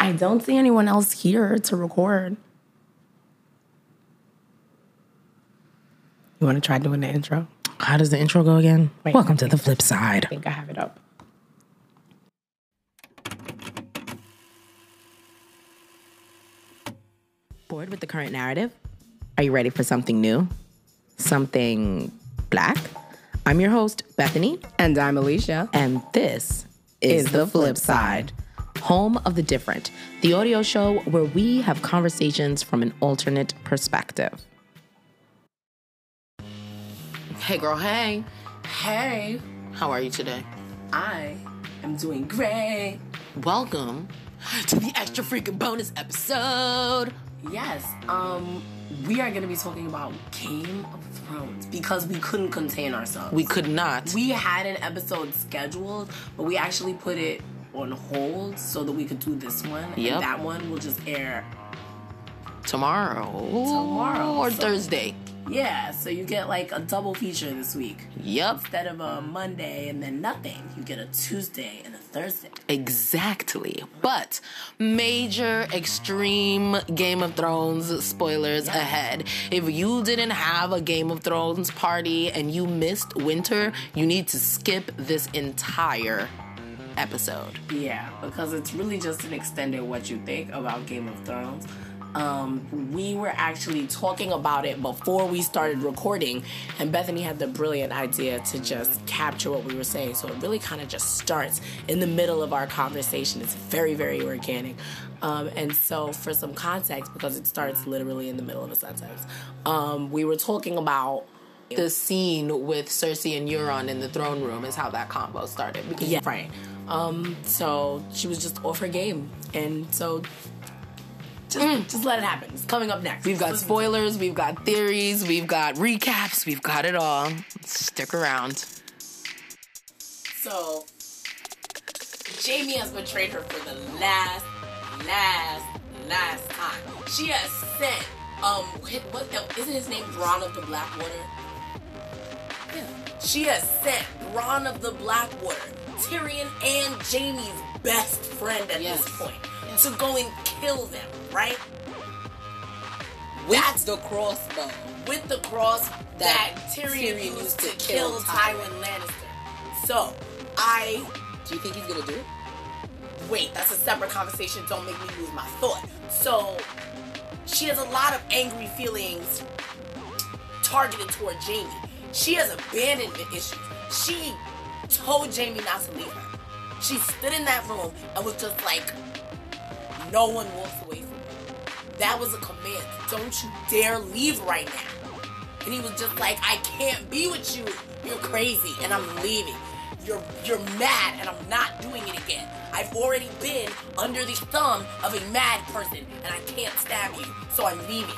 I don't see anyone else here to record. You want to try doing the intro? How does the intro go again? Wait. Welcome to the flip side. I think I have it up. Bored with the current narrative? Are you ready for something new? Something black? I'm your host, Bethany, And I'm Alicia. and this is, The Flip Side, home of the different, the audio show where we have conversations from an alternate perspective. Hey, girl, hey. Hey, How are you today? I am doing great. Welcome to the extra freaking bonus episode. Yes, um, we are going to be talking about Game of Thrones because we couldn't contain ourselves. We could not. we had an episode scheduled, but we actually put it on hold so that we could do this one. Yep. And that one will just air. tomorrow. Tomorrow, Or so- Thursday. Yeah, so you get like a double feature this week. Yep. Instead of a Monday and then nothing, you get a Tuesday and a Thursday. Exactly. But major extreme Game of Thrones spoilers ahead. If you didn't have a Game of Thrones party and you missed winter, you need to skip this entire episode. Yeah, because it's really just an extended what you think about Game of Thrones. Um, we were actually talking about it before we started recording, and Bethany had the brilliant idea to just capture what we were saying. So it really kind of just starts in the middle of our conversation. It's very, very organic. Um, and so, for some context, because it starts literally in the middle of a sentence, um, we were talking about The scene with Cersei and Euron in the throne room is how that combo started. Because Yeah. Right. Um, so she was just off her game. And so just, just let it happen. It's coming up next. We've got spoilers, we've got theories, we've got recaps, we've got it all. Stick around. So Jaime has betrayed her for the last, last, last time. She has sent um what the, isn't his name Bronn of the Blackwater? Yeah. She has sent Bronn of the Blackwater, Tyrion and Jaime's best friend at Yes. this point, to go and kill them, right? That's the crossbow. with the cross that, That Tyrion, Tyrion used to to kill kill Tywin Lannister. So, I Do you think he's gonna do it? wait, that's a separate conversation. Don't make me lose my thought. So, she has a lot of angry feelings targeted toward Jaime. She has abandonment issues. She told Jaime not to leave her. She stood in that room and was just like, no one walks away from me. That was a command. Don't you dare leave right now. And he was just like, I can't be with you. You're crazy and I'm leaving. You're you're mad and I'm not doing it again. I've already been under the thumb of a mad person and I can't stab you, so I'm leaving.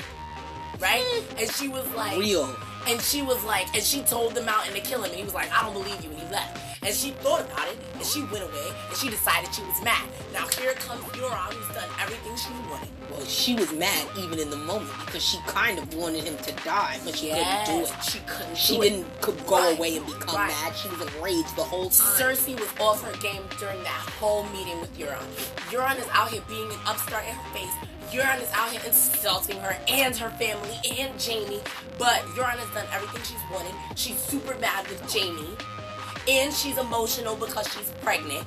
Right? And she was like Real. And she was like, and she told the mountain to kill him, and he was like, I don't believe you, and he left. And she thought about it, and she went away, and she decided she was mad. Now here comes Euron, who's done everything she wanted. Well, she was mad even in the moment because she kind of wanted him to die, but she couldn't do it. She couldn't. She didn't could go Right. away and become Right. mad. She was enraged the whole time. Cersei was off her game during that whole meeting with Euron. Euron is out here being an upstart in her face. Euron is out here insulting her and her family and Jaime. But Euron has done everything she's wanted. She's super mad with Jaime. And she's emotional because she's pregnant.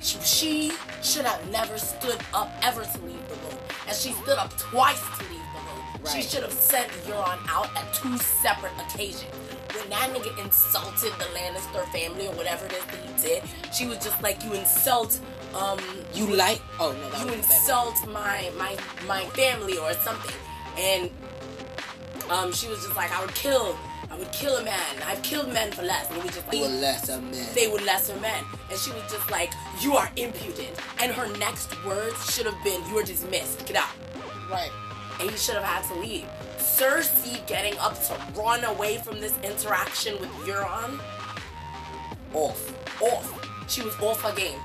She, she should have never stood up ever to leave the room. And she stood up twice to leave the room. She should have sent Euron out at two separate occasions. When that nigga insulted the Lannister family or whatever it is that he did, she was just like, you insult, um, You like? Oh no, that you was better. insult my my my family or something. And um, she was just like, I would kill, I would kill a man. I've killed men for less. And he was just like, You a lesser man. they were lesser men. And she was just like, You are impudent. And her next words should have been, You're dismissed. Get out. Right. And he should have had to leave. Cersei getting up to run away from this interaction with Euron, off. Off. She was off her game.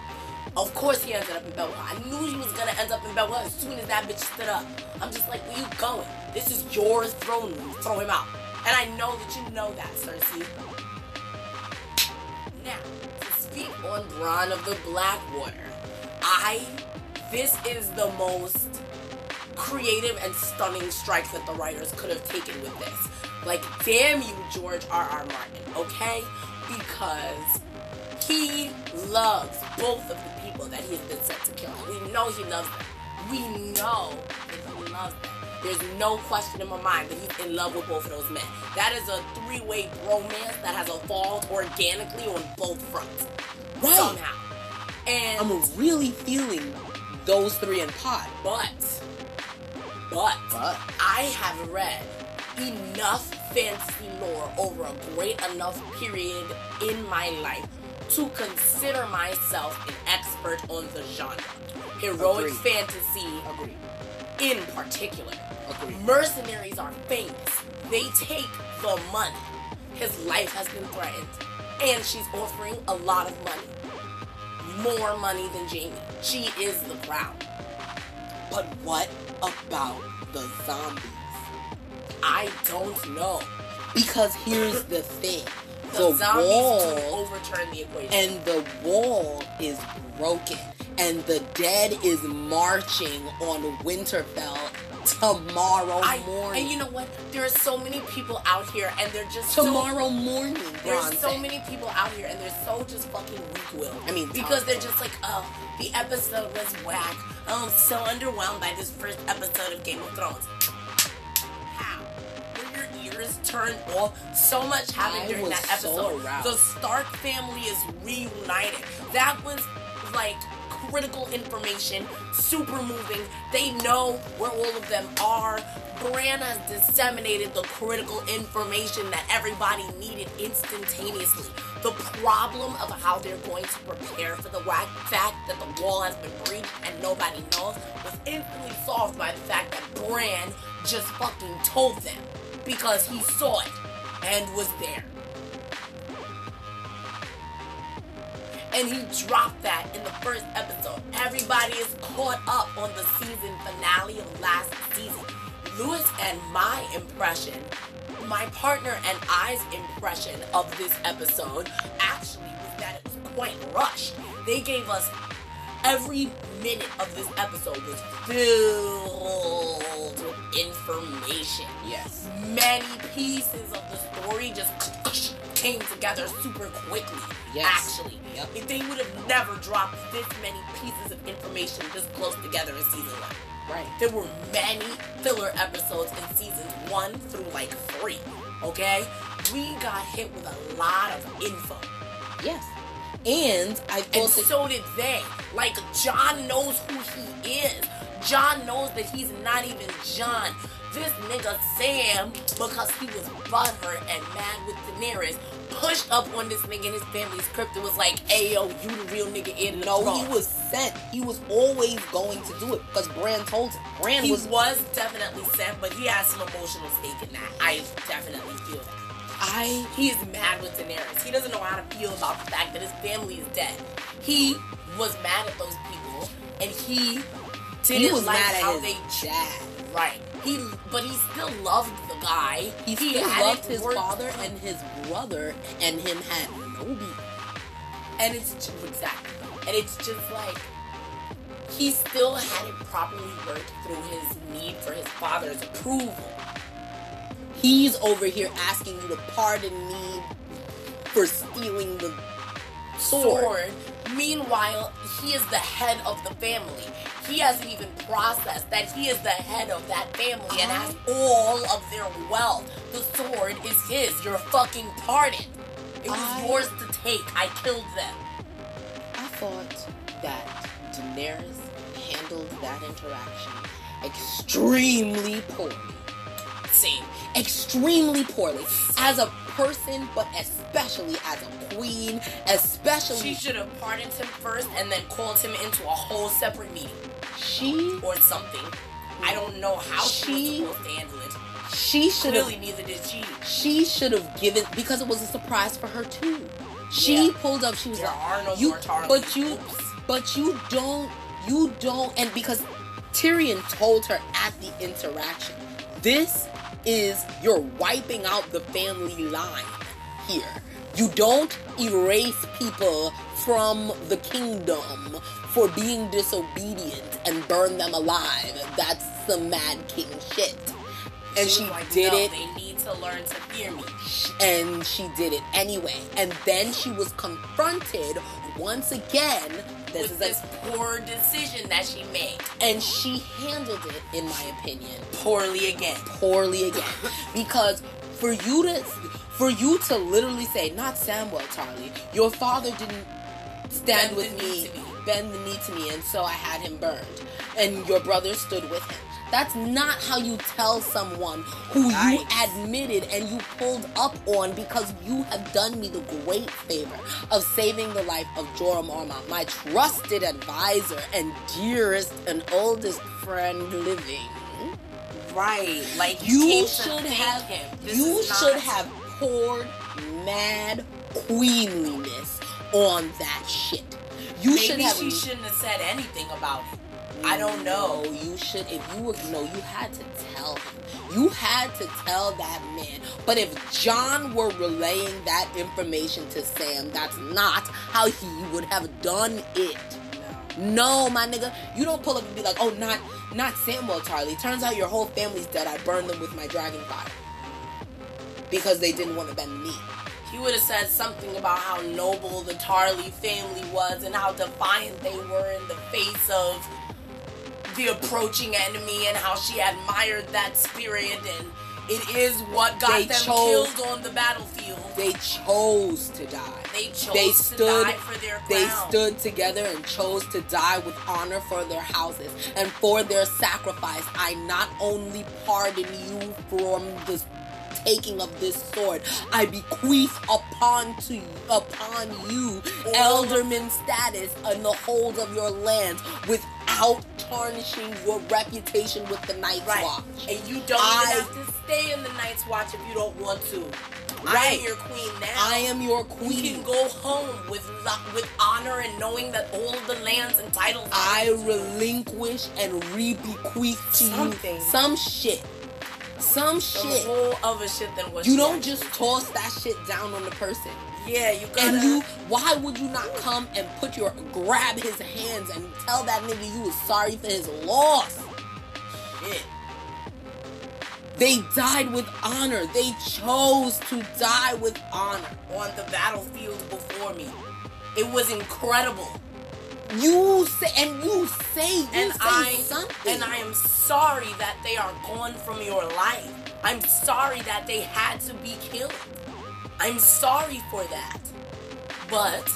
Of course he ended up in Belwell. I knew he was gonna end up in Belwell as soon as that bitch stood up. I'm just like, where you going? This is your throne room. Throw him out. And I know that you know that, Cersei. Now, to speak on Bronn of the Blackwater, I this is the most creative and stunning strikes that the writers could have taken with this. Like, damn you, George R. R. Martin, okay? Because he loves both of the people that he has been set to kill. We know he loves them. We know that he loves them. There's no question in my mind that he's in love with both of those men. That is a three-way bromance that has evolved organically on both fronts. Right. Somehow. And I'm really feeling those three in pot. but but But I have read enough fantasy lore over a great enough period in my life to consider myself an expert on the genre. Heroic Agreed. fantasy agree. in particular. Agreed. Mercenaries are famous. They take the money. His life has been threatened. And she's offering a lot of money. More money than Jaime. She is the crown. But what about the zombies? I don't know. Because here's the thing. The, The wall overturn the equation. and the wall is broken and the dead is marching on Winterfell tomorrow I, morning. and you know what? There are so many people out here, and they're just tomorrow So, morning, there's so many people out here, and they're so just fucking weak-willed. I mean, because they're just like, oh, the episode was whack. Oh, I'm so underwhelmed by this first episode of Game of Thrones. How? Were your ears turned off? So much happened I during that episode. aroused. the Stark family is reunited. That was like critical information, super moving. They know where all of them are. Bran disseminated the critical information that everybody needed instantaneously. The problem of how they're going to prepare for the fact that the wall has been breached and nobody knows was instantly solved by the fact that Bran just fucking told them because he saw it and was there. And he dropped that in the first episode. Everybody is caught up on the season finale of last season. Lewis and my impression, my partner and I's impression of this episode actually was that it was quite rushed. They gave us every minute of this episode was filled with information yes. many pieces of the story just came together super quickly. Yes. Actually, Yep. if they would have never dropped this many pieces of information this close together in season one, Right. there were many filler episodes in seasons one through like three. Okay, we got hit with a lot of info. Yes. And I And thought so did they. Like, Jon knows who he is. Jon knows that he's not even Jon. This nigga Sam, because he was butthurt and mad with Daenerys, pushed up on this nigga in his family's crypt and was like, hey yo, you the real nigga in the no, throne." he was sent. He was always going to do it because Bran told him. Bran He was was definitely sent, but he has some emotional stake in that. I definitely feel that. I He's mad with Daenerys. He doesn't know how to feel about the fact that his family is dead. He was mad at those people, and he didn't he was like mad how at they his dad. Right. He, but he still loved the guy. He still loved his worked- father and his brother, and him had no and it's just, exactly, and it's just like he still hadn't properly worked through his need for his father's approval. He's over here asking you to pardon me for stealing the sword. sword. Meanwhile, he is the head of the family. He hasn't even processed that he is the head of that family and has all of their wealth. The sword is his. You're fucking pardoned. It was I- yours to take. I killed them. I thought that Daenerys handled that interaction extremely poorly. Same. Extremely poorly. As a person, but especially as a queen, especially She should have pardoned him first and then called him into a whole separate meeting she or something. I don't know how she, She- was supposed to handle it. she should have Clearly, neither did she. she should have given because it was a surprise for her too. She Yeah. pulled up. She was There like, are no "You, but you, Oops. but you don't, you don't." And because Tyrion told her at the interaction, "This is you're wiping out the family line here You don't erase people from the kingdom for being disobedient and burn them alive. That's some mad king shit. And she, like, did "No, it They need to learn to fear me. and she did it anyway. And then she was confronted once again. This with is this poor decision that she made. and she handled it, in my opinion, Poorly again. poorly again. because for you to for you to literally say, not Samwell Tarly, your father didn't stand Bend with me, me. bend the knee to me, and so I had him burned. And your brother stood with him. That's not how you tell someone who you admitted and you pulled up on because you have done me the great favor of saving the life of Jorah Mormont, my trusted advisor and dearest and oldest friend living. Right. Like you, You came to should have him. This you is not- should have poured mad queenliness on that shit. You Maybe should have she shouldn't have said anything about it. I don't know. You should if you would know, you had to tell him. You had to tell that man. But if Jon were relaying that information to Sam, that's not how he would have done it. No, my nigga, you don't pull up and be like, "Oh, not not Samwell Tarly." Turns out your whole family's dead. I burned them with my dragon fire because they didn't want to bend knee. He would have said something about how noble the Tarly family was and how defiant they were in the face of the approaching enemy and how she admired that spirit and it is what got They them chose- killed on the battlefield. They chose to die. They chose they to stood die for their crown. they stood together and chose to die with honor for their houses and for their sacrifice i not only pardon you from the taking of this sword i bequeath upon to upon you elderman status and the hold of your lands without tarnishing your reputation with the night's Right. watch And you don't I- have to stay in the Night's Watch if you don't want to. I Right. am your queen now. i am your You queen can go home with with honor and knowing that all the lands and titles. I relinquish and re-bequeath to Something. you some shit. Some some shit. whole other shit than what You don't just toss that shit down on the person. Yeah, you gotta. And you, why would you not come and put your, grab his hands and tell that nigga you was sorry for his loss? shit. They died with honor. They chose to die with honor. on the battlefield before me. It was incredible. You say, and you say, you and say I something. and I am sorry that they are gone from your life. I'm sorry that they had to be killed. I'm sorry for that. But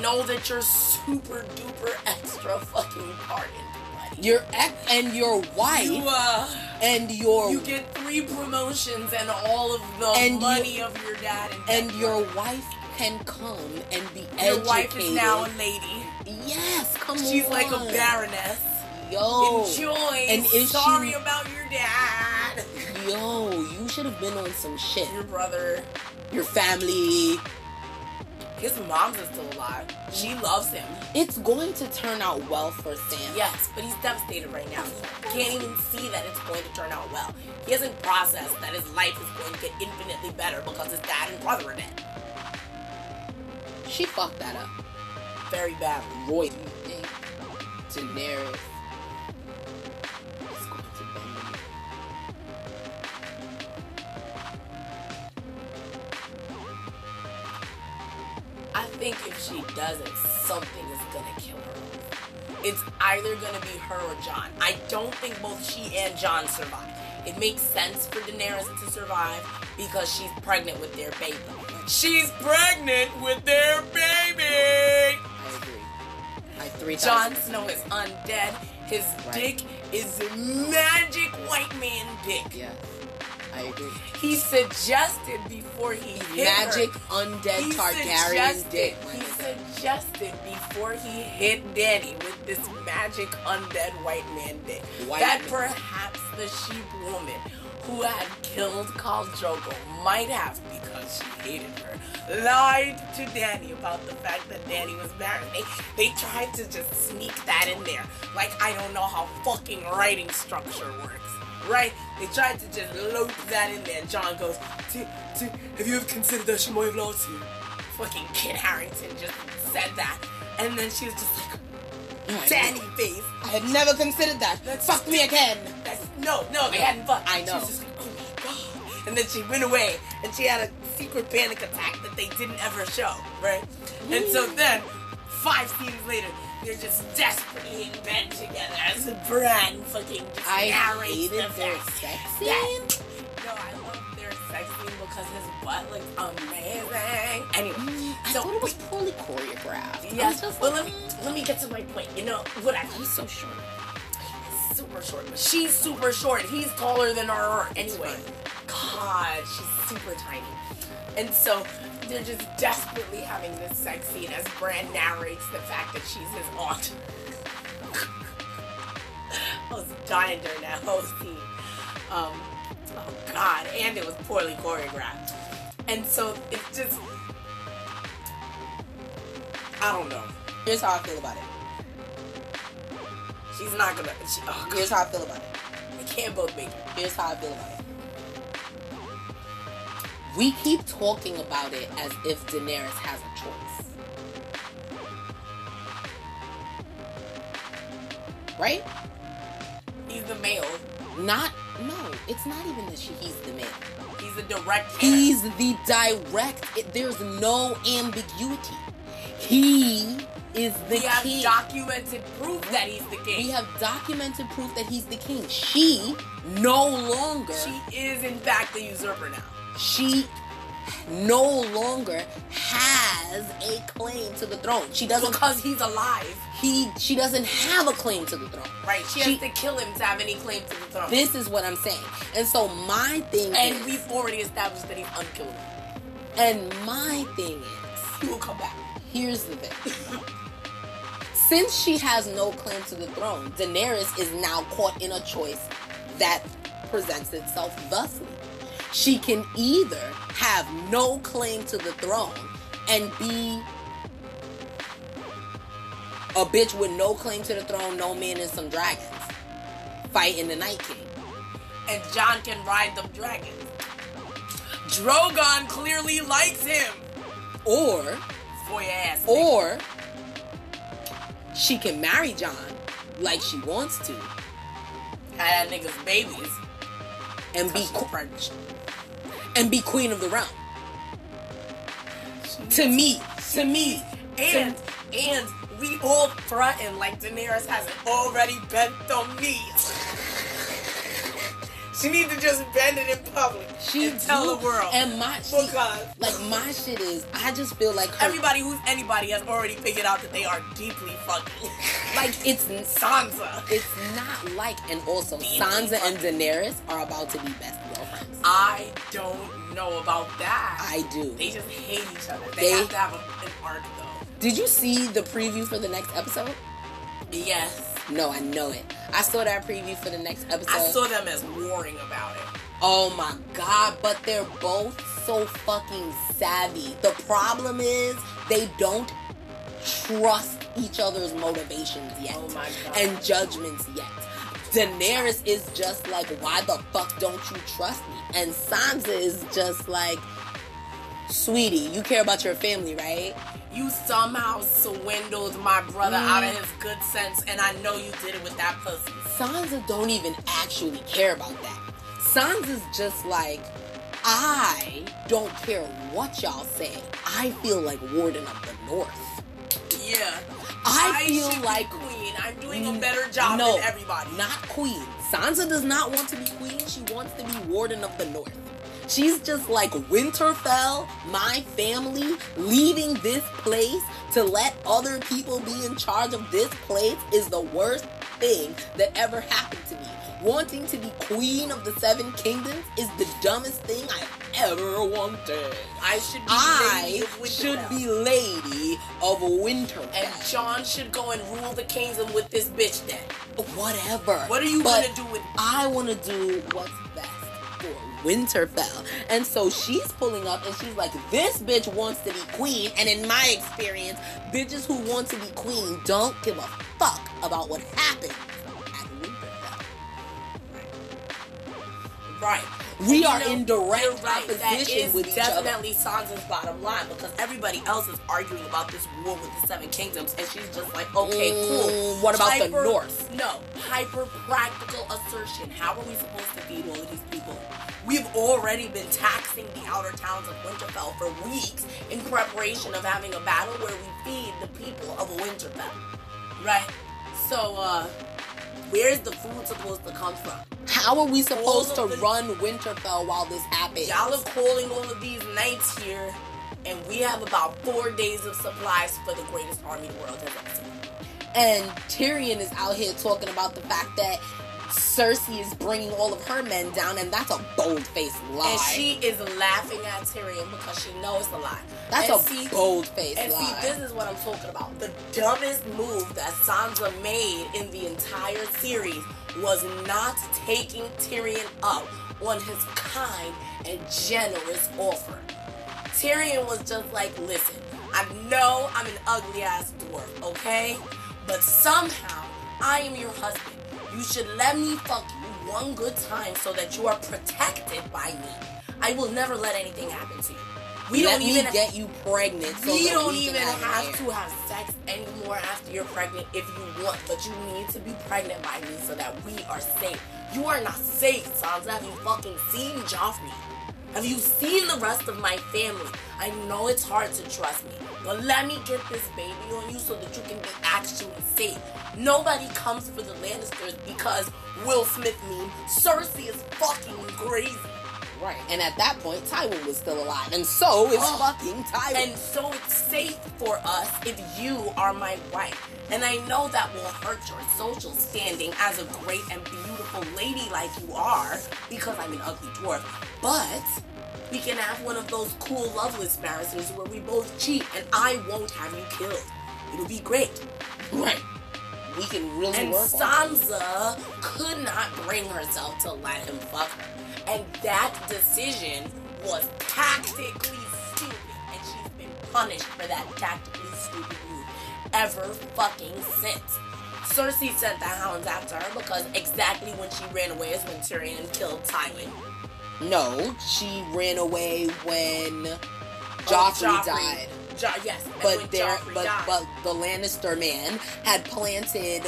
know that you're super duper extra fucking pardoned, your ex and your wife You uh and your you get three promotions and all of the And you- money of your dad and, and your wife can come and be your educated. Your wife is now a lady. yes, come on. She's like a baroness. Yo, Enjoy. And is sorry she- about your dad. yo, you should have been on some shit. Your brother. Your family. His mom's is still alive. She loves him. It's going to turn out well for Sam. Yes, but he's devastated right now. He can't even see that it's going to turn out well. He hasn't processed that his life is going to get infinitely better because his dad and brother are dead. She fucked that up. Very badly. Roy, Daenerys I think if she doesn't, something is gonna kill her. It's either gonna be her or Jon. I don't think both she and Jon survive. It makes sense for Daenerys to survive because she's pregnant with their baby. She's pregnant with their baby! I agree. I three Jon thousand. Snow is undead. His Right. dick is a magic white man dick. Yes, I agree. He suggested before he hit her- Magic undead he Targaryen dick. He suggested before he hit Dany with this magic undead white man dick White that man. perhaps the sheep woman who had killed Khal Drogo might have because she hated her lied to Dany about the fact that Dany was married. They they tried to just sneak that in there. Like I don't know how fucking writing structure works. Right? They tried to just load that in there. John goes, "T- T- have you ever considered that she might have lost you? fucking Kit Harington just said that. And then she was just like, Right. Dany face. I had never considered that. That's- Fuck me again. That's, no, no, they hadn't fucked. I know. She was just like, oh my god. And then she went away and she had a secret panic attack that they didn't ever show, right? And so then, five scenes later, they're just desperately in bed together as Bran fucking just I hated the their sex that- scene. No, I love their sex scene because his butt looks amazing. Anyway, mm, I so thought it was poorly choreographed. I just well like, let me mm. let me get to my point. You know, whatever. he's so short. super short, but she's super short. He's taller than her anyway. God, she's super tiny. And so they're just desperately having this sex scene as Bran narrates the fact that she's his aunt. I was dying during that whole scene. Um, oh God, and it was poorly choreographed. And so it's just, I don't know. Here's how I feel about it. She's not gonna. She, oh Here's how I feel about it. they can't both make it. Here's how I feel about it. We keep talking about it as if Daenerys has a choice. Right? He's the male. Not, no, it's not even that she, he's the man. He's the direct. He's the direct, it, there's no ambiguity. He is the we have documented proof that he's the king. we have documented proof that he's the king. She no longer she is in fact the usurper now. She no longer has a claim to the throne. She doesn't Because he's alive. he she doesn't have a claim to the throne. Right. She, She- has to kill him to have any claim to the throne. This is what I'm saying. And so my thing and is, we've already established that he's unkillable. and my thing is He will come back. here's the thing. Since she has no claim to the throne, Daenerys is now caught in a choice that presents itself thusly. She can either have no claim to the throne and be a bitch with no claim to the throne, no man and some dragons, fighting the Night King. And Jon can ride them dragons. Drogon clearly likes him. Or, For your ass. or she can marry Jon like she wants to had that nigga's babies. and be pregnant. And be queen of the realm. To me, to me, And and we all threaten like Daenerys hasn't already bent the knees. she needs to just bend it in public she and tell do- the world. And my because like my shit is, I just feel like her, everybody who's anybody has already figured out that they are deeply fucking. like it's Sansa. it's not like, and also Sansa and Daenerys are about to be best. I don't know about that. I do. They just hate each other. They, They- have to have a, an arc though. Did you see the preview for the next episode? Yes. No, I know it. I saw that preview for the next episode. I saw them as warring about it. Oh my god, but they're both so fucking savvy. The problem is they don't trust each other's motivations yet Oh my God. and judgments yet. Daenerys is just like, why the fuck don't you trust me? And Sansa is just like, sweetie, you care about your family, right? You somehow swindled my brother mm. out of his good sense, and I know you did it with that pussy. Sansa don't even actually care about that. Sansa's just like, I don't care what y'all say. I feel like Warden of the North. Yeah. I feel should be like- queen. I'm doing a better job no, than everybody. Not queen. Sansa does not want to be queen. She wants to be Warden of the North. She's just like Winterfell, my family, leaving this place to let other people be in charge of this place is the worst thing that ever happened to me. Wanting to be queen of the seven kingdoms is the dumbest thing I've ever wanted. I should be I lady of should be lady of Winterfell. And Jon should go and rule the kingdom with this bitch then. whatever. What are you But gonna do with I want to do what's best for Winterfell. And so she's pulling up and she's like, this bitch wants to be queen. And in my experience, bitches who want to be queen don't give a fuck about what happens right? We You are know, in direct right. Opposition with each other. definitely Sansa's bottom line because everybody else is arguing about this war with the Seven Kingdoms, and she's just like, okay, Mm, cool. what about the North? No, hyper practical assertion. How are we supposed to feed all of these people? We've already been taxing the outer towns of Winterfell for weeks in preparation of having a battle where we feed the people of Winterfell, right? So, uh, where's the food supposed to come from? How are we supposed to the- run Winterfell while this happens? Y'all are calling all of these knights here, and we have about four days of supplies for the greatest army the world has ever seen. And Tyrion is out here talking about the fact that Cersei is bringing all of her men down, and that's a bold-faced lie. And she is laughing at Tyrion because she knows a lie. that's and a see, bold-faced And lie. see, this is what I'm talking about. The dumbest move that Sansa made in the entire series was not taking Tyrion up on his kind and generous offer. Tyrion was just like, listen, I know I'm an ugly ass dwarf, okay? But somehow I am your husband. You should let me fuck you one good time so that you are protected by me. I will never let anything happen to you. We Let don't me even get you pregnant. So we don't we even have, have to have sex anymore after you're pregnant if you want, but you need to be pregnant by me so that we are safe. You are not safe, Sansa. Have you fucking seen Joffrey? Have you seen the rest of my family? I know it's hard to trust me, but let me get this baby on you so that you can be actually safe. Nobody comes for the Lannisters because Will Smith meme. Cersei is fucking crazy. Right. And at that point, Tywin was still alive, and so is Oh. fucking Tywin. And so it's safe for us if you are my wife. And I know that will hurt your social standing as a great and beautiful lady like you are, because I'm an ugly dwarf. But we can have one of those cool loveless marriages where we both cheat and I won't have you killed. It'll be great. right. We can really And work. Sansa could not bring herself to let him fuck her. And that decision was tactically stupid. And she's been punished for that tactically stupid move ever fucking since. Cersei sent the hounds after her because exactly when she ran away is when Tyrion killed Tywin. No, she ran away when Oh, Joffrey, died. Jo- yes, But there, Joffrey but died. but the Lannister man had planted,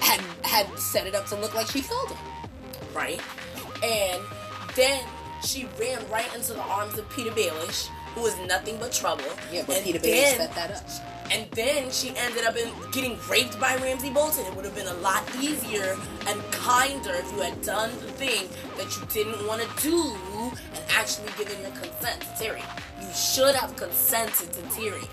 had had set it up to look like she killed him. right? And then she ran right into the arms of Petyr Baelish, who was nothing but trouble. Yeah, but and Petyr Baelish set that up. And then she ended up in getting raped by Ramsay Bolton. It would have been a lot easier and kinder if you had done the thing that you didn't want to do and actually given your consent to Tyrion. You should have consented to Tyrion.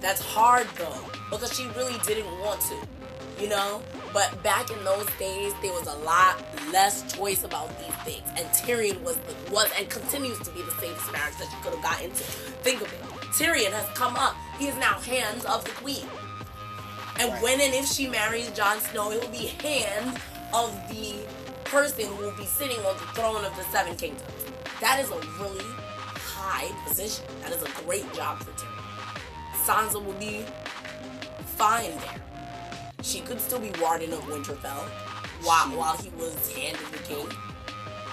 That's hard though, because she really didn't want to, you know? But back in those days, there was a lot less choice about these things. And Tyrion was was and continues to be the safest marriage that she could have got into. Think of it. Tyrion has come up. He is now hands of the queen. And when and if she marries Jon Snow, it will be hands of the person who will be sitting on the throne of the Seven Kingdoms. That is a really high position. That is a great job for Tyrion. Sansa will be fine there. She could still be warden of Winterfell while while he was hand of the king.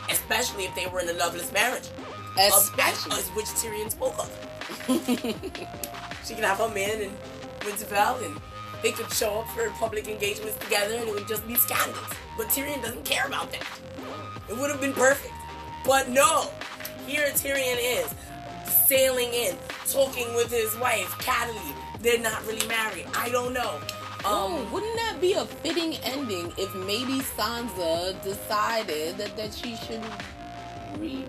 Especially if they were in a loveless marriage. Especially. as which Tyrion spoke of. she can have her man in Winterfell and they could show up for public engagements together and it would just be scandals. But Tyrion doesn't care about that. It would have been perfect. But no, here Tyrion is sailing in, talking with his wife, Catelyn. They're not really married. I don't know. Oh, Um, wouldn't that be a fitting ending if maybe Sansa decided that, that she should remarry?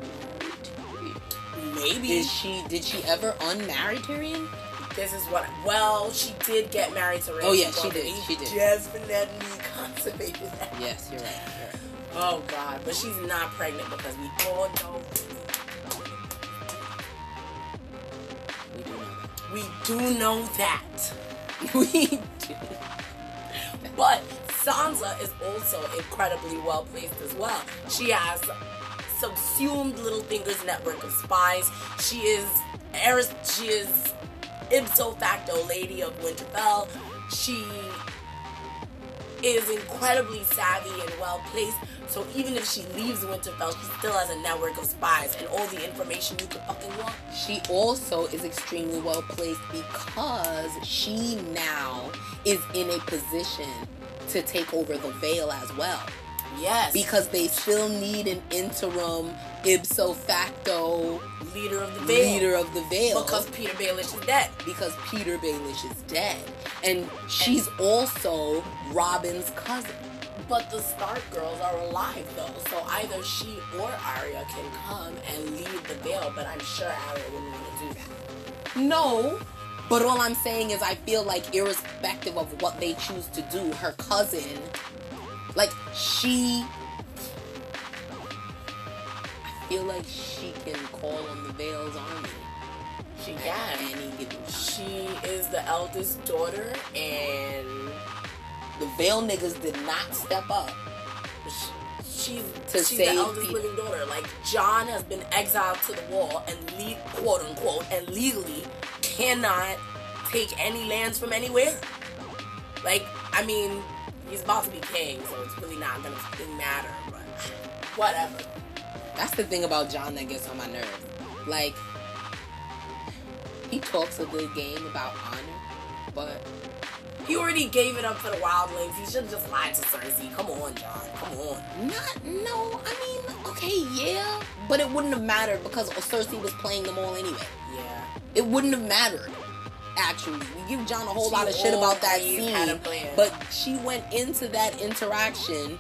Maybe Did she did she ever unmarry Tyrion? this is what. Well, she did get married to Ramsay Oh, yeah, she did, she did. Definitely consummated that. Yes, you're right. You're right. Oh God, but she's not pregnant because we all know. We do know We do know that. that. we do. But Sansa is also incredibly well placed as well. She has subsumed Littlefinger's network of spies. She is she is ipso facto lady of Winterfell. She is incredibly savvy and well placed. So even if she leaves Winterfell, she still has a network of spies and all the information you could fucking want. She also is extremely well placed because she now is in a position to take over the Vale as well. Yes. Because they still need an interim ipso facto leader of the Vale. leader of the Vale. Because Petyr Baelish is dead. because Petyr Baelish is dead. And she's also Robin's cousin. But the Stark girls are alive though, so either she or Arya can come and lead the Vale. But I'm sure Arya wouldn't want to do that. No. But all I'm saying is I feel like irrespective of what they choose to do, her cousin like she I feel like she can call on the Vale's army. She can. any. She is the eldest daughter, and The Vale niggas did not step up. sh- she's To she's the eldest people. living daughter. Like Jon has been exiled to the wall and le- quote unquote and legally cannot take any lands from anywhere. Like I mean, he's about to be king, so it's really not gonna matter. But whatever. That's the thing about Jon that gets on my nerves. Like, he talks a good game about honor, but He already gave it up for the wildlings. He should have just lied to Cersei. Come on, Jon. Come on. not, no, I mean, okay, yeah, but it wouldn't have mattered because Cersei was playing them all anyway. Yeah. It wouldn't have mattered. Actually, we give Jon a whole She lot of shit about that scene, but she went into that interaction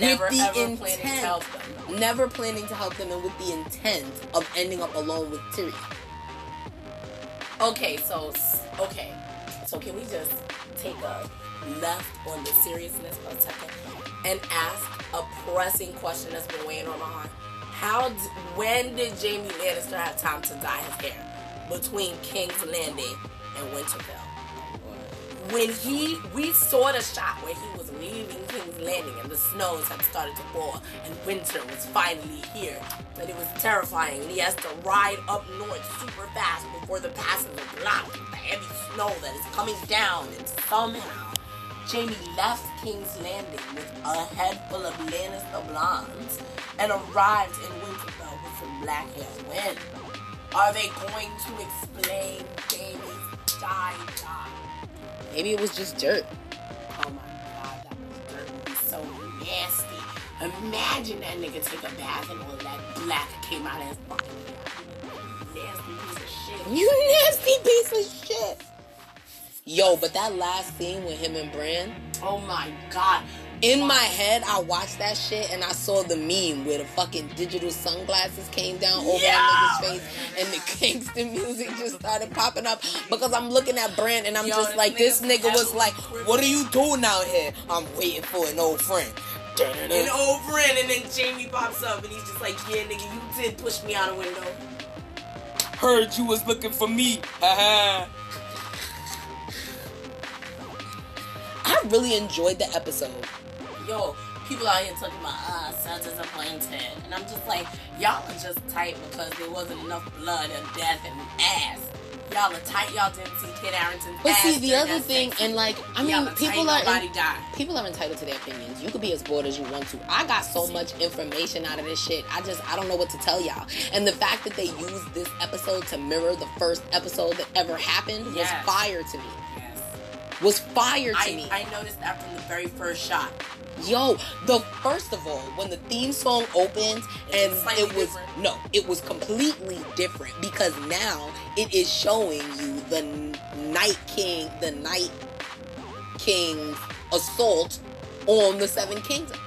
Never with the ever intent, planning to help them. never planning to help them, and with the intent of ending up alone with Tyrion. Okay, so okay, so can we just take a left on the seriousness for a second and ask a pressing question that's been weighing on my heart? How? D- when did Jaime Lannister have time to dye his hair between King's Landing and Winterfell? When he, we saw the shot where he was leaving King's Landing and the snows had started to fall and winter was finally here. And it was terrifying. And he has to ride up north super fast before the passes are blocked the heavy snow that is coming down. And somehow, Jaime left King's Landing with a head full of Lannister blondes and arrived in Winterfell with some black hair. When are they going to explain Jaime's dye job? Maybe it was just dirt. Oh my god, that was dirt be so nasty. Imagine that nigga took a bath and all that black came out of his fucking. Nasty piece of shit. You nasty piece of shit. Yo, but that last scene with him and Bran, Oh my god. In my head, I watched that shit and I saw the meme where the fucking digital sunglasses came down over Yeah. that nigga's face and the Kingston music just started popping up because I'm looking at Bran and I'm Yo, just like, this nigga was like, what are you doing out here? I'm waiting for an old friend. And over it, and then Jaime pops up and he's just like, yeah, nigga, you did push me out a window. Heard you was looking for me. Haha. I really enjoyed the episode. Yo, people out here talking about, ah, so disappointed. And I'm just like, y'all are just tight because there wasn't enough blood and death and ass. Y'all are tight, y'all didn't see Kit Harington's But see, the other thing, and like, I mean, people are people are entitled to their opinions. You could be as bored as you want to. I got so much information out of this shit. I just I don't know what to tell y'all. And the fact that they used this episode to mirror the first episode that ever happened was fire to me. Was fire to I, me. I noticed that from the very first shot. Yo, the first of all, when the theme song opens and it was different. no, it was completely different because now it is showing you the Night King, the Night King's assault on the Seven Kingdoms.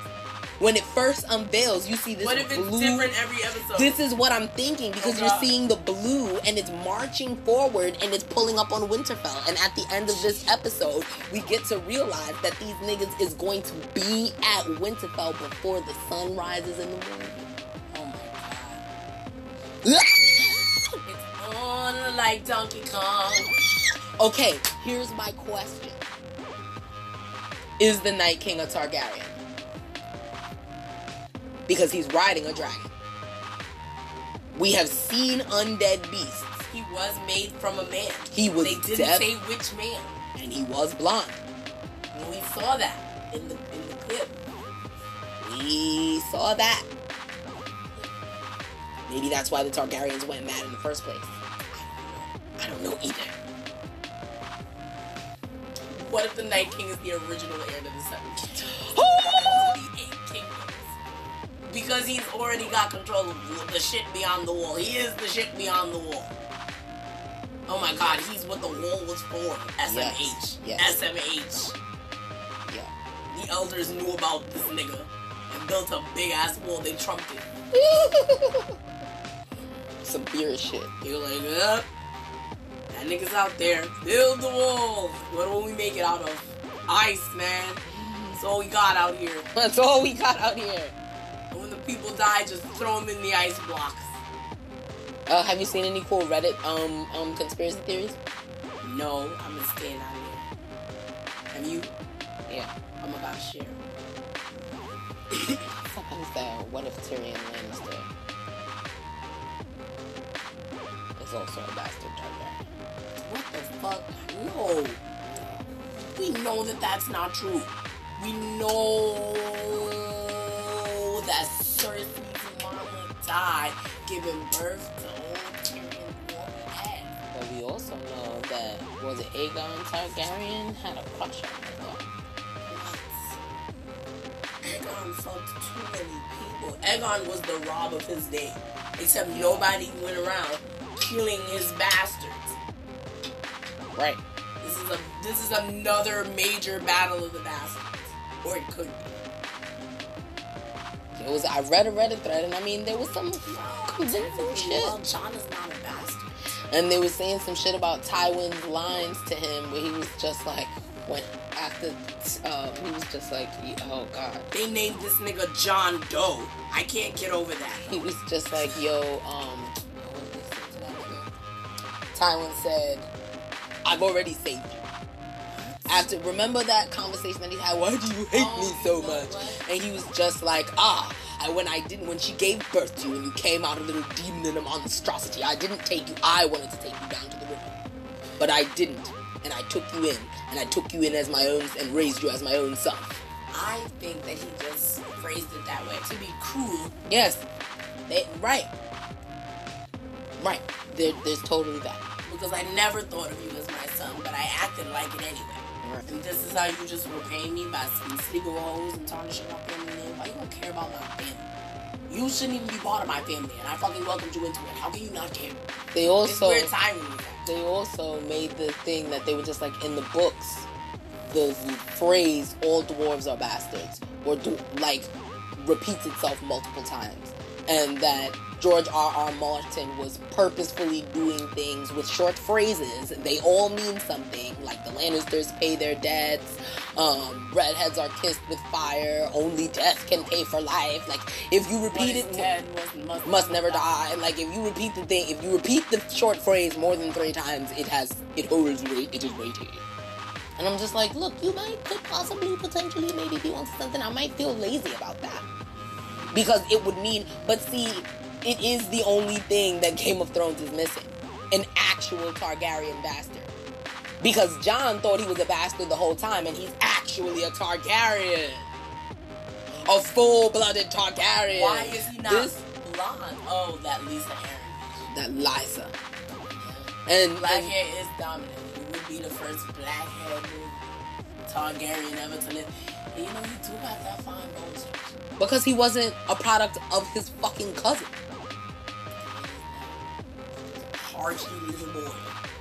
When it first unveils, you see this What if it's blue. different every episode? This is what I'm thinking because Oh, you're seeing the blue and it's marching forward and it's pulling up on Winterfell. And at the end of this episode, we get to realize that these niggas is going to be at Winterfell before the sun rises in the morning. oh my god. It's on like Donkey Kong. okay, here's my question Is the Night King a Targaryen? Because he's riding a dragon. We have seen undead beasts, He was made from a man. He was They didn't def- say which man. and he was blonde. And we saw that. in the in the clip. We saw that. Maybe that's why the Targaryens went mad in the first place. I don't know either. What if the Night King is the original heir to the Seven Kingdoms? Oh! The Eight Kingdoms. Because he's already got control of the shit beyond the wall. He is the shit beyond the wall. Oh my god, he's what the wall was for. SMH. Yes. SMH. Yeah. The elders knew about this nigga and built a big ass wall. They trumped it. Some beer shit. Were like, uh, that nigga's out there. Build the wall. What will we make it out of? Ice, man. That's all we got out here. That's all we got out here. And when the people die, just throw them in the ice blocks. Uh, have you seen any cool Reddit um um conspiracy theories? No, I'm just staying out of here. Have you? Yeah. I'm about to share. Sometimes that what if Tyrion Lannister is also a bastard Targaryen? What the fuck? No. We know that that's not true. We know that Cersei's mama died giving birth to old Tyrion But we also know that was it Aegon Targaryen had a crush on her. Aegon fucked too many people. Aegon was the Rob of his day. Except nobody went around killing his bastards. Right. This is a this is another major battle of the bastards. Or it could be. It was I read a Reddit thread and I mean there was some convincing Well, shit. Jon is not a bastard. And they were saying some shit about Tywin's lines to him where he was just like when after um, he was just like oh god. They named this nigga John Doe. I can't get over that. He was just like, yo, um, what did they say to that nigga? Tywin said, I've already saved you. After, remember that conversation that he had, why do you hate me so much? And he was just like, ah, I, when I didn't, when she gave birth to you and you came out a little demon in a monstrosity, I didn't take you, I wanted to take you down to the river. But I didn't. And I took you in, and I took you in as my own, and raised you as my own son. I think that he just phrased it that way to be cruel. Yes. They, right. Right. There, there's totally that. Because I never thought of you as my son, but I acted like it anyway. And this is how you just repay me by sleeping with hoes and tarnishing my family name. Why you don't care about my family? You shouldn't even be part of my family, and I fucking welcomed you into it. How can you not care? They timing. They also made the thing that they were just like in the books, the phrase "all dwarves are bastards" or do, like repeats itself multiple times, and that George R. R. Martin was purposefully doing things with short phrases. They all mean something, like the Lannisters pay their debts, um, redheads are kissed with fire, only death can pay for life. Like if you repeat it dead must, must, never die. Like if you repeat the thing, if you repeat the short phrase more than three times, it has it holds weight. It is weighty. And I'm just like, look, you might could possibly potentially maybe be onto something. I might feel lazy about that because it would mean. But see, it is the only thing that Game of Thrones is missing: an actual Targaryen bastard. Because Jon thought he was a bastard the whole time, and he's actually a Targaryen. A full-blooded Targaryen. Why is he not This blonde? Oh, that Lisa Aaron. that Liza. And Black and- hair is dominant. He would be the first black-headed Targaryen ever to live. And you know, he do got that fine bone structure. because he wasn't a product of his fucking cousin. Hardy little boy.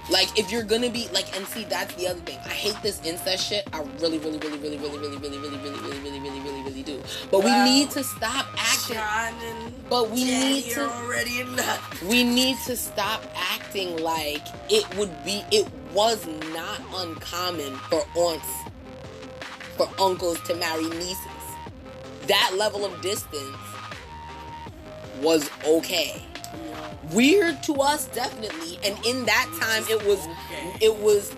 Like if you're gonna be like, and see that's the other thing. I hate this incest shit. I really, really, really, really, really, really, really, really, really, really, really, really, really, really do. But we need to stop acting. But we need to. already enough. We need to stop acting like it would be. It was not uncommon for aunts, for uncles to marry nieces. That level of distance was okay. Weird to us definitely and in that time it was it was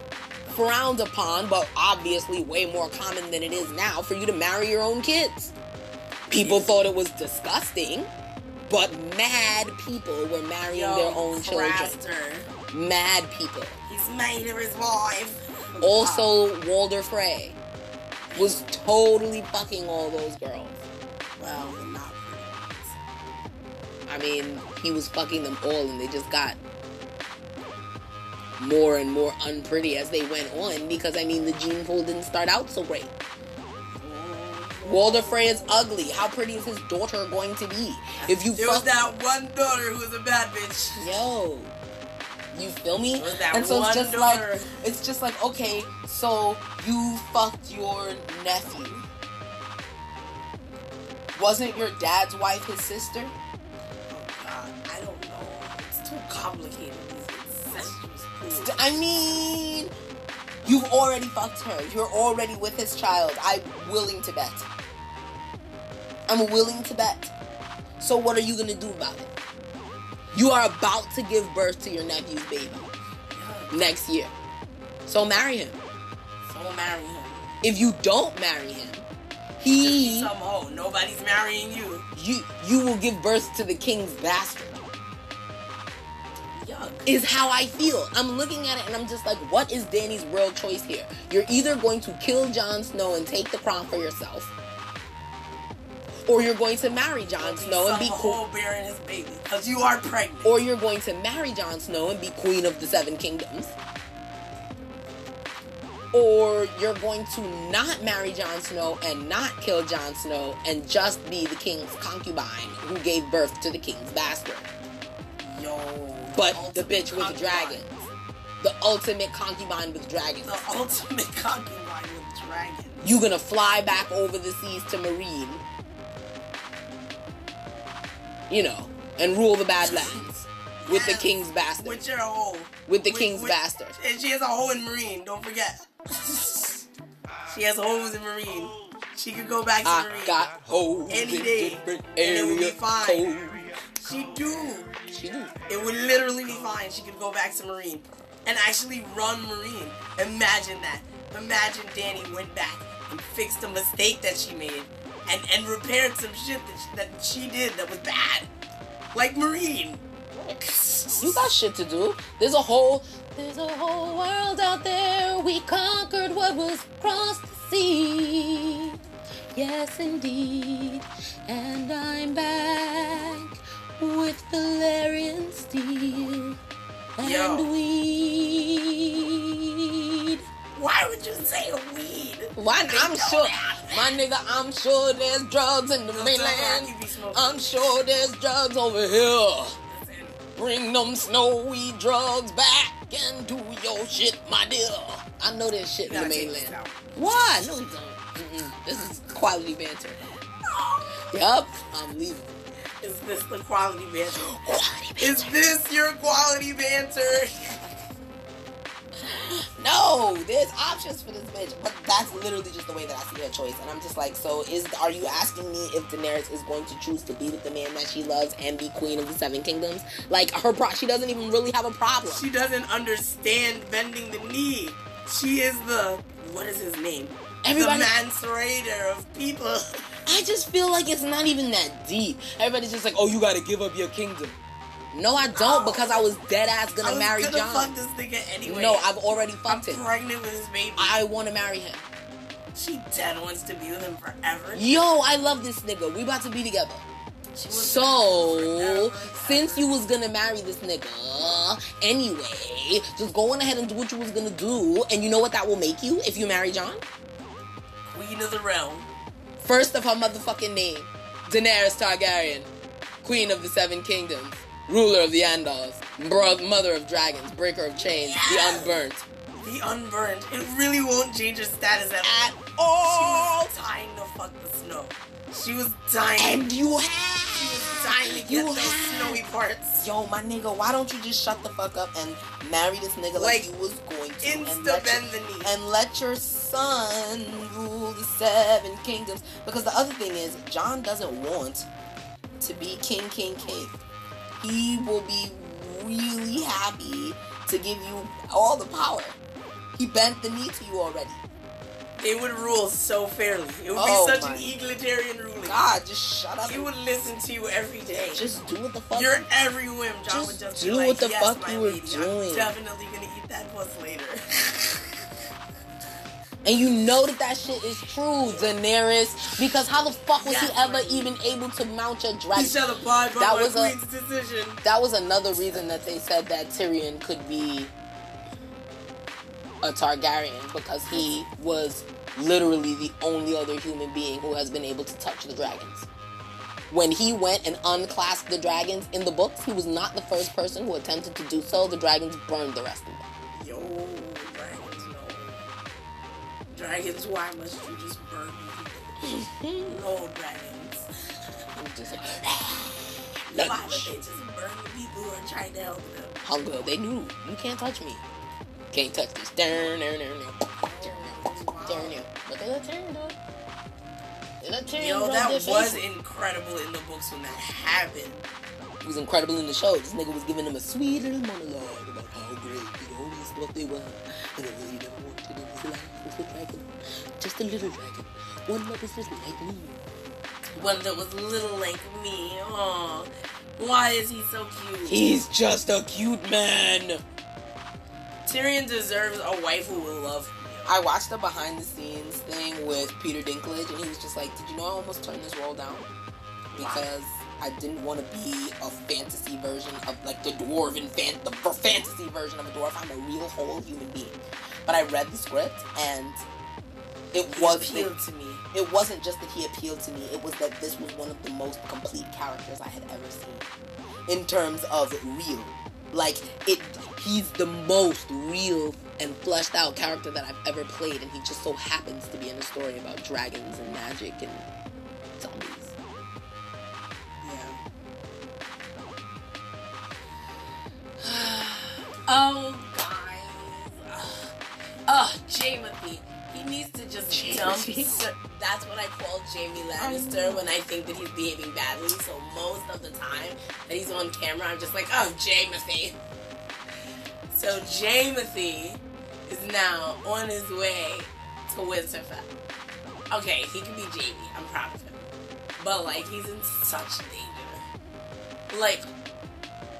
frowned upon but obviously way more common than it is now for you to marry your own kids people thought it was disgusting but mad people were marrying Yo, their own children mad people He's made her his wife. also walder frey was totally fucking all those girls. Well, not. I mean, he was fucking them all, and they just got more and more unpretty as they went on. Because I mean, the gene pool didn't start out so great. Walder Frey is ugly. How pretty is his daughter going to be? If you There was that one daughter who was a bad bitch. yo, you feel me? Was that And so it's one just daughter. like it's just like okay, so you fucked your nephew. Wasn't your dad's wife his sister? Complicated. These incestuous things. I mean, you've already fucked her. You're already with his child. I'm willing to bet. I'm willing to bet. So what are you gonna do about it? You are about to give birth to your nephew's baby next year. So marry him. So marry him. If you don't marry him, he some hoe. Nobody's marrying you. you you will give birth to the king's bastard. Is how I feel. I'm looking at it and I'm just like, what is Dany's real choice here? You're either going to kill Jon Snow and take the crown for yourself, or you're going to marry Jon Snow and be cool. bearing his baby. Because you are pregnant. Or you're going to marry Jon Snow and be queen of the seven kingdoms. Or you're going to not marry Jon Snow and not kill Jon Snow and just be the king's concubine who gave birth to the king's bastard. Yo. But the bitch with concubine. dragons. The ultimate concubine with dragons. The ultimate concubine with dragons. You gonna fly back over the seas to Meereen, you know, and rule the Badlands with the king's bastard. With your hoe. With the king's bastard. And she has a hole in Meereen, don't forget. she has hoes in Meereen. She could go back to I Meereen. got hoes Any in day, different and it would be fine. codes. She do. It would literally be fine. She could go back to Meereen and actually run Meereen. Imagine that. Imagine Dany went back and fixed a mistake that she made and, and repaired some shit that she, that she did that was bad. Like Meereen. You got shit to do. There's a whole there's a whole world out there. We conquered what was across the sea. Yes, indeed. And I'm back with Valyrian steel and Yo. weed. Why would you say weed? Why? I'm sure, my nigga. I'm sure there's drugs in the Those mainland. drugs you be smoking. I'm sure there's drugs over here. Bring them snowy drugs back and do your shit, my dear. I know there's shit in the gotta take this mainland. Why? No, you don't. Mm-mm. This is quality banter. Oh. Yup, I'm leaving. Is this the quality banter? Quality banter. Is this your quality banter? No, there's options for this bitch, but that's literally just the way that I see her choice. And I'm just like, so is are you asking me if Daenerys is going to choose to be with the man that she loves and be queen of the Seven Kingdoms? Like her, pro- she doesn't even really have a problem. She doesn't understand bending the knee. She is the what is his name? Everybody- the mansurator of people. I just feel like it's not even that deep. Everybody's just like, oh, you gotta give up your kingdom. No, I don't, because I was dead ass gonna was marry gonna Jon. fuck this nigga anyway. No, I've already I'm fucked him. pregnant with his baby. I want to marry him. she dead wants to be with him forever. Yo, I love this nigga. We about to be together. So, since you was gonna marry this nigga anyway, just go on ahead and do what you was gonna do. And you know what that will make you if you marry Jon? Queen of the realm. First of her motherfucking name, Daenerys Targaryen, Queen of the Seven Kingdoms, ruler of the Andals, mother of dragons, breaker of chains, the unburnt. The unburned. It really won't change her status at At all. all. She was dying to fuck the snow. She was dying. And you she have. was dying to get You those have- snowy parts. Yo, my nigga, why don't you just shut the fuck up and marry this nigga like, Like, you was going to? Insta bend the knee. and let your son rule the seven kingdoms. Because the other thing is, Jon doesn't want to be king, king, king. He will be really happy to give you all the power. He bent the knee to you already. They would rule so fairly. It would Oh be such an egalitarian ruling. God, just shut up. He would listen to you every day. just do what the fuck. Your every whim, Jon Just would just do like, what the yes, fuck you were lady, doing." I'm definitely gonna eat that puss later. And you know that that shit is true, Daenerys. Because how the fuck was he ever right. even able to mount a He dragon? shall abide by That my was a- queen's decision. That was another reason that they said that Tyrion could be a Targaryen because he was literally the only other human being who has been able to touch the dragons. When he went and unclasped the dragons in the books, he was not the first person who attempted to do so. The dragons burned the rest of them. Yo, dragons, no. Dragons, why must you just burn people? no, dragons. Just like, Why would they just burn the people who are trying to help them? hunger. They knew you can't touch me. Can't touch this. Darn you. But they let Tyrion do it. They let Tyrion Yo, that was incredible in the books when that happened. It was incredible in the show. This nigga was giving them a sweet little monologue about how great the only stuff they want. And I really never wanted in his life was a dragon. Just a little dragon. One that was just like me. One that was little like me. Aw. Why is he so cute? He's just a cute man. Tyrion deserves a wife who will love him. I watched the behind the scenes thing with Peter Dinklage, and he was just like, "Did you know I almost turned this role down because I didn't want to be a fantasy version of like the dwarven fan, the fantasy version of a dwarf. I'm a real whole human being." But I read the script, and it He was appealed to me. it wasn't just that he appealed to me, it was that this was one of the most complete characters I had ever seen. In terms of real. Like it he's the most real and fleshed out character that I've ever played and he just so happens to be in a story about dragons and magic and zombies. Yeah. oh, guys. Oh, Jaime. He needs to just dump. Cer- That's what I call Jaime Lannister when I think that he's behaving badly. So most of the time that he's on camera, I'm just like, oh, Jaime. So Jaime is now on his way to Winterfell. Okay, he can be Jaime. I'm proud of him. But like, he's in such danger. Like,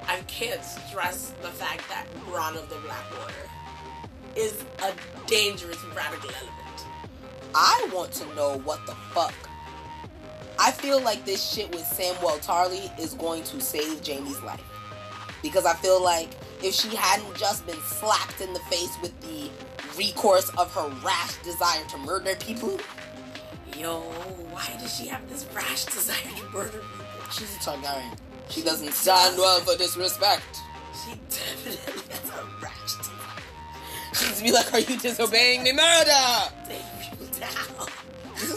I can't stress the fact that Bronn of the Blackwater is a dangerous radical element. I want to know what the fuck. I feel like this shit with Samwell Tarly is going to save Jaime's life. Because I feel like if she hadn't just been slapped in the face with the recourse of her rash desire to murder people, Yo, why does she have this rash desire to murder people? she's a Targaryen. She doesn't stand well for disrespect. She definitely She'd be like, Are you disobeying me? Murder!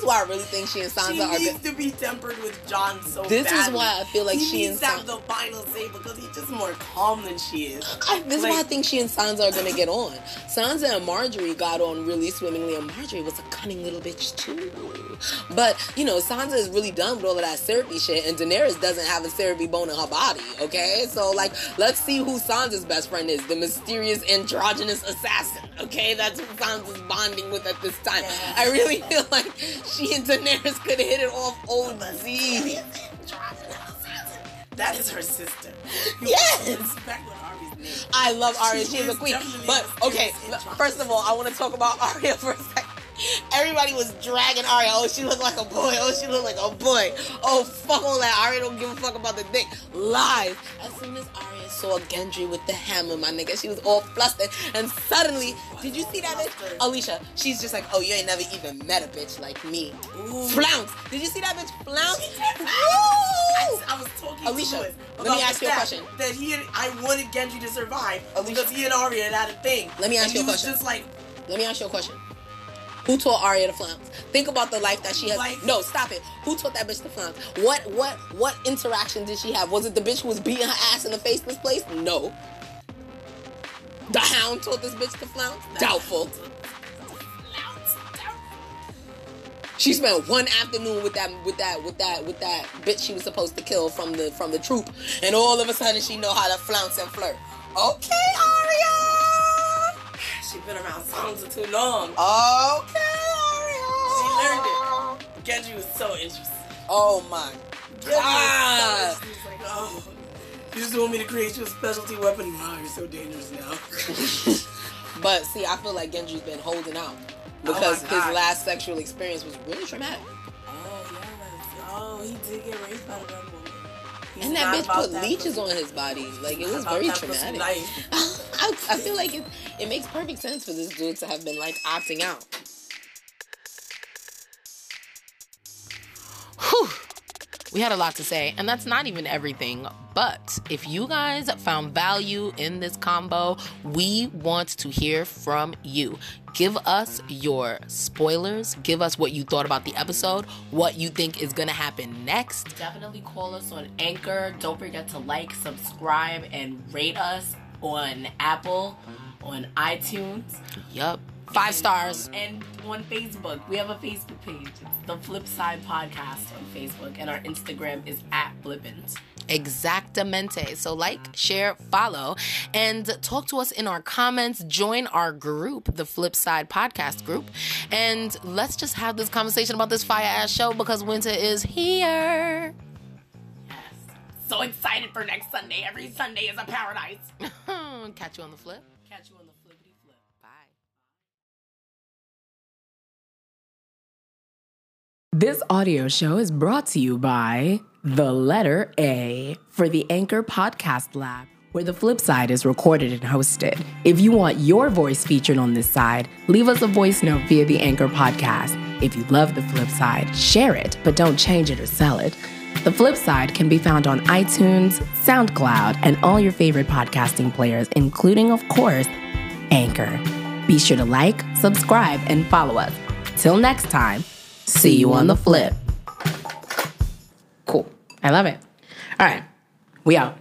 Why I really think she and Sansa She are. needs to be tempered with Jon so This is why I feel like he she needs and have the final say because he's just more calm than she is. I, this is why I think she and Sansa are gonna get on. Sansa and Margaery got on really swimmingly, and Margaery was a cunning little bitch too. But you know, Sansa is really done with all of that syrupy shit, and Daenerys doesn't have a syrupy bone in her body. Okay, so like, let's see who Sansa's best friend is—the mysterious androgynous assassin. Okay, that's who Sansa's bonding with at this time. Yeah. I really feel like she and Daenerys could hit it off old OZ. That is her sister. Yes! Respect what Arya's. I love Arya. She She's a queen. But okay, first of all, I want to talk about Arya for a second. Everybody was dragging Arya. Oh, she looked like a boy. Oh, she looked like a boy. Oh, fuck all that. Arya don't give a fuck about the dick. Lies. As soon as Arya saw Gendry with the hammer, my nigga, she was all flustered. And suddenly, did you see that bitch? Alicia, she's just like, oh, you ain't never even met a bitch like me. Ooh. Flounce. Did you see that bitch flounce? I, I was talking Alicia, let me ask you a question. That he and I wanted Gendry to survive Alicia. because he and Arya had had a thing. Let me ask and you a question. just like, Let me ask you a question. Who taught Arya to flounce? Think about the life that she has. Life. No, stop it. Who taught that bitch to flounce? What what what interaction did she have? Was it the bitch who was beating her ass in the faceless place? No. The hound taught this bitch to flounce? Doubtful. She spent one afternoon with that with that with that with that bitch she was supposed to kill from the from the troop, and all of a sudden she know how to flounce and flirt. Okay, Arya. She been around songs for too long. Okay. She learned it. Gendry was so interested. Oh my God. was so was like, oh, you just want me to create you a specialty weapon? Wow, you're so dangerous now. But see, I feel like Gendry's been holding out. Oh because my his last sexual experience was really traumatic. Oh yes. Oh, he did get raped by another woman. He's And that not bitch about put that leeches pussy. on his body. Like it was very traumatic. I, I feel like it, it makes perfect sense for this dude to have been like opting out. Whew. We had a lot to say, and that's not even everything. But if you guys found value in this combo, we want to hear from you. Give us your spoilers. Give us what you thought about the episode, what you think is going to happen next. Definitely call us on Anchor. Don't forget to like, subscribe, and rate us on Apple, on iTunes, Yup. Five stars. and on Facebook. We have a Facebook page. It's the Flip Side Podcast on Facebook, and our Instagram is at Flippins. Exactamente. So, like, share, follow, and talk to us in our comments. Join our group, the Flip Side Podcast group, and let's just have this conversation about this fire ass show because winter is here. Yes. So excited for next Sunday. Every Sunday is a paradise. Catch you on the flip. Catch you on the flip. This audio show is brought to you by the letter A for the Anchor Podcast Lab, where the flip side is recorded and hosted. If you want your voice featured on this side, leave us a voice note via the Anchor Podcast. If you love the flip side, share it, but don't change it or sell it. The flip side can be found on iTunes, SoundCloud, and all your favorite podcasting players, including, of course, Anchor. Be sure to like, subscribe, and follow us. Till next time, see you on the flip. Cool. I love it. All right. We out.